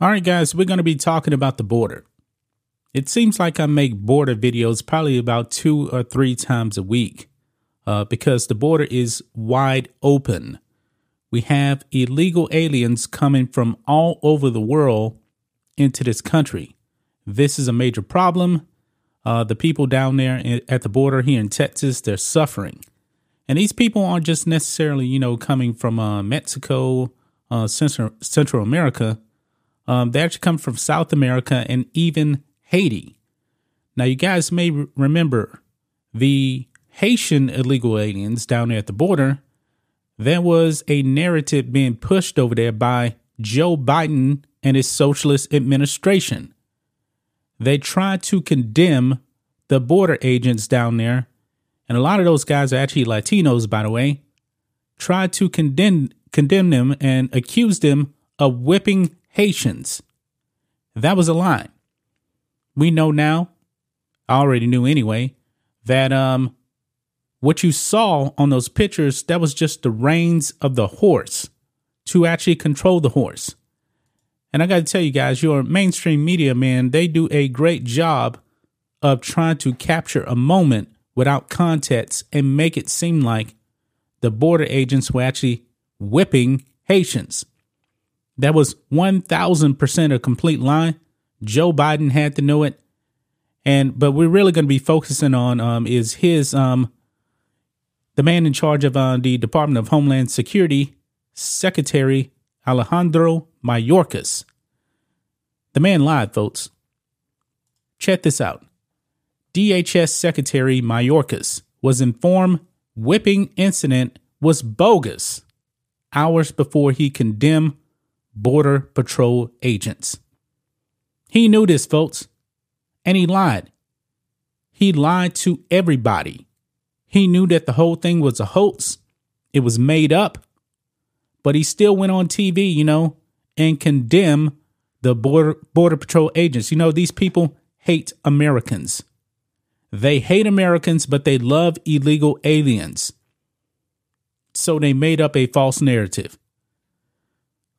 All right, guys, we're going to be talking about the border. It seems like I make border videos probably about two or three times a week uh, because the border is wide open. We have illegal aliens coming from all over the world into this country. This is a major problem. Uh, the people down there at the border here in Texas, they're suffering. And these people aren't just necessarily, you know, coming from uh, Mexico, uh, Central, Central America um, they actually come from South America and even Haiti. Now, you guys may re- remember the Haitian illegal aliens down there at the border. There was a narrative being pushed over there by Joe Biden and his socialist administration. They tried to condemn the border agents down there, and a lot of those guys are actually Latinos, by the way, tried to condemn condemn them and accuse them of whipping Haitians. That was a lie. We know now, I already knew anyway, that um what you saw on those pictures, that was just the reins of the horse to actually control the horse. And I got to tell you guys, your mainstream media, man, they do a great job of trying to capture a moment without context and make it seem like the border agents were actually whipping Haitians. That was 1000% a complete lie. Joe Biden had to know it. And but we're really going to be focusing on um, is his um, the man in charge of uh, the Department of Homeland Security, Secretary Alejandro Mayorkas. The man lied, folks. Check this out. DHS Secretary Mayorkas was informed whipping incident was bogus hours before he condemned Border Patrol agents. He knew this, folks, and he lied. He lied to everybody. He knew that the whole thing was a hoax, it was made up, but he still went on TV, you know, and condemned the Border, Border Patrol agents. You know, these people hate Americans. They hate Americans, but they love illegal aliens. So they made up a false narrative.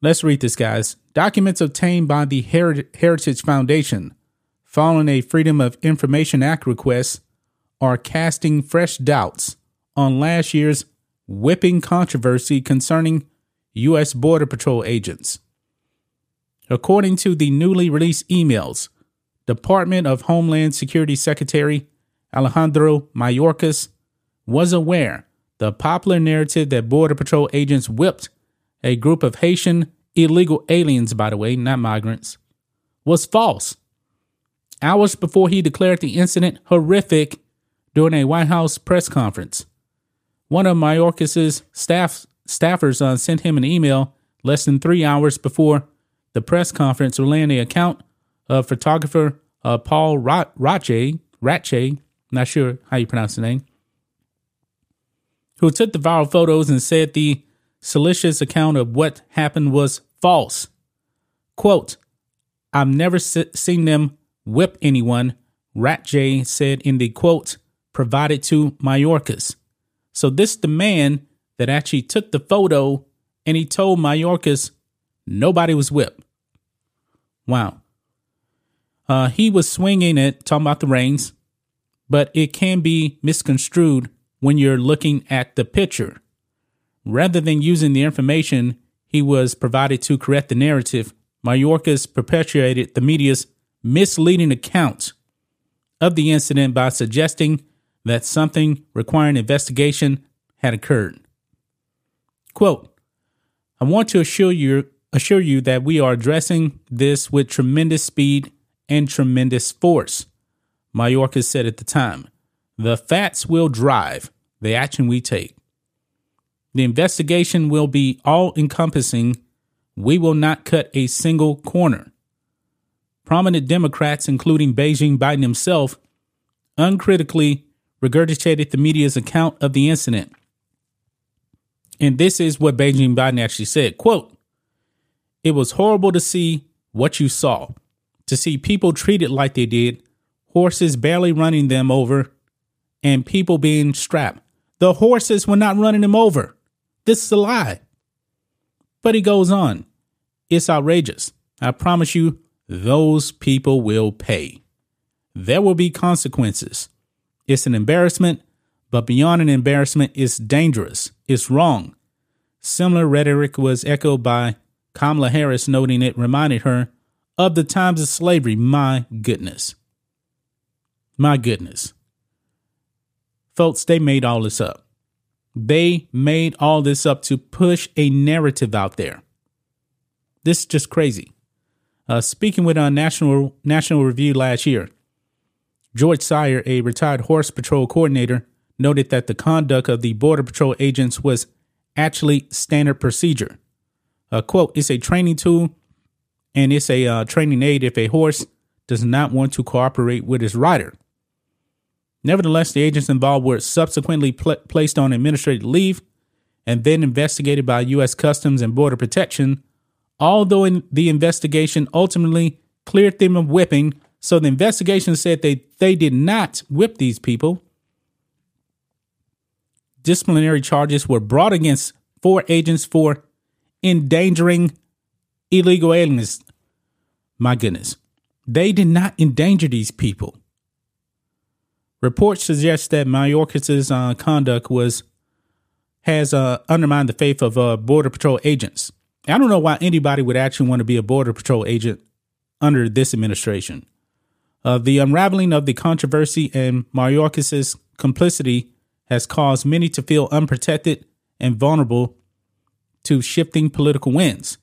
Let's read this, guys. Documents obtained by the Heritage Foundation following a Freedom of Information Act request are casting fresh doubts on last year's whipping controversy concerning U.S. Border Patrol agents. According to the newly released emails, Department of Homeland Security Secretary Alejandro Mayorkas was aware the popular narrative that Border Patrol agents whipped a group of Haitian illegal aliens, by the way, not migrants, was false. Hours before he declared the incident horrific during a White House press conference. One of Mayorkas's staff staffers uh, sent him an email less than three hours before the press conference relaying the account of photographer uh, Paul Ratje, Ratje, not sure how you pronounce the name, who took the viral photos and said the salacious account of what happened was false. Quote, I've never seen them whip anyone, Ratje said in the quote provided to Mayorkas. So this the man that actually took the photo and he told Mayorkas nobody was whipped. Wow. Uh, he was swinging it, talking about the reins, but it can be misconstrued when you're looking at the picture. Rather than using the information he was provided to correct the narrative, Mayorkas perpetuated the media's misleading account of the incident by suggesting that something requiring investigation had occurred. Quote, I want to assure you assure you that we are addressing this with tremendous speed and tremendous force, Mayorkas said at the time. The facts will drive the action we take. The investigation will be all encompassing. We will not cut a single corner. Prominent Democrats, including Beijing Biden himself, uncritically regurgitated the media's account of the incident. And this is what Beijing Biden actually said quote, It was horrible to see what you saw, to see people treated like they did, horses barely running them over, and people being strapped. The horses were not running them over. This is a lie. But he goes on. It's outrageous. I promise you, those people will pay. There will be consequences. It's an embarrassment, but beyond an embarrassment, it's dangerous. It's wrong. Similar rhetoric was echoed by Kamala Harris, noting it reminded her of the times of slavery. My goodness. My goodness. Folks, they made all this up. They made all this up to push a narrative out there. This is just crazy. Uh, speaking with a National National Review last year, George Sire, a retired horse patrol coordinator, noted that the conduct of the Border Patrol agents was actually standard procedure. Uh, quote, it's a training tool and it's a uh, training aid if a horse does not want to cooperate with his rider. Nevertheless, the agents involved were subsequently pl- placed on administrative leave and then investigated by U.S. Customs and Border Protection, although in the investigation ultimately cleared them of whipping. So the investigation said they, they did not whip these people. Disciplinary charges were brought against four agents for endangering illegal aliens. My goodness. They did not endanger these people. Reports suggest that Mayorkas's uh, conduct was has uh, undermined the faith of uh, border patrol agents. I don't know why anybody would actually want to be a border patrol agent under this administration. Uh, the unraveling of the controversy and Mayorkas's complicity has caused many to feel unprotected and vulnerable to shifting political winds.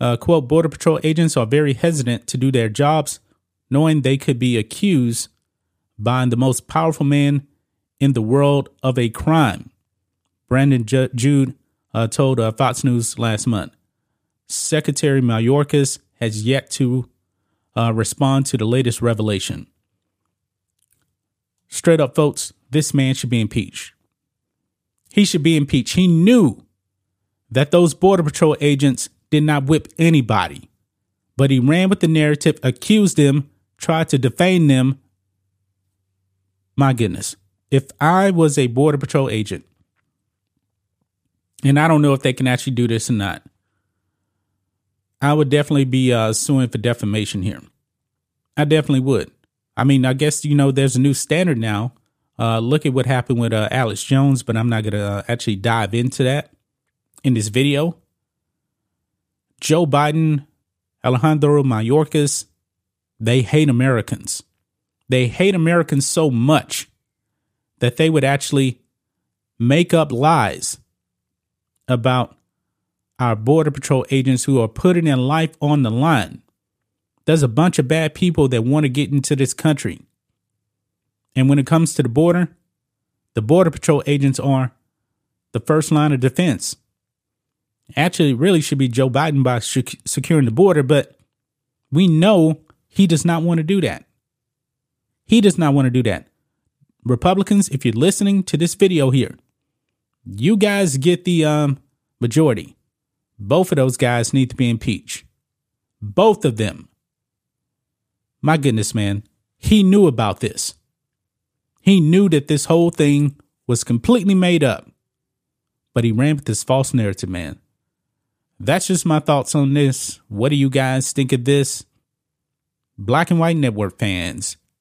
Uh, quote, Border Patrol agents are very hesitant to do their jobs, knowing they could be accused by the most powerful man in the world of a crime. Brandon Judd uh, told uh, Fox News last month. Secretary Mayorkas has yet to uh, respond to the latest revelation. Straight up, folks, this man should be impeached. He should be impeached. He knew that those Border Patrol agents did not whip anybody, but he ran with the narrative, accused them, tried to defame them, my goodness. If I was a Border Patrol agent, and I don't know if they can actually do this or not, I would definitely be uh, suing for defamation here. I definitely would. I mean, I guess, you know, there's a new standard now. Uh, look at what happened with uh, Alex Jones, but I'm not going to uh, actually dive into that in this video. Joe Biden, Alejandro Mayorkas, they hate Americans. They hate Americans so much that they would actually make up lies about our Border Patrol agents who are putting their life on the line. There's a bunch of bad people that want to get into this country. And when it comes to the border, the Border Patrol agents are the first line of defense. Actually, really should be Joe Biden by securing the border, but we know he does not want to do that. He does not want to do that. Republicans, if you're listening to this video here, you guys get the um, majority. Both of those guys need to be impeached. Both of them. My goodness, man. He knew about this. He knew that this whole thing was completely made up. But he ran with this false narrative, man. That's just my thoughts on this. What do you guys think of this? Black and White Network fans,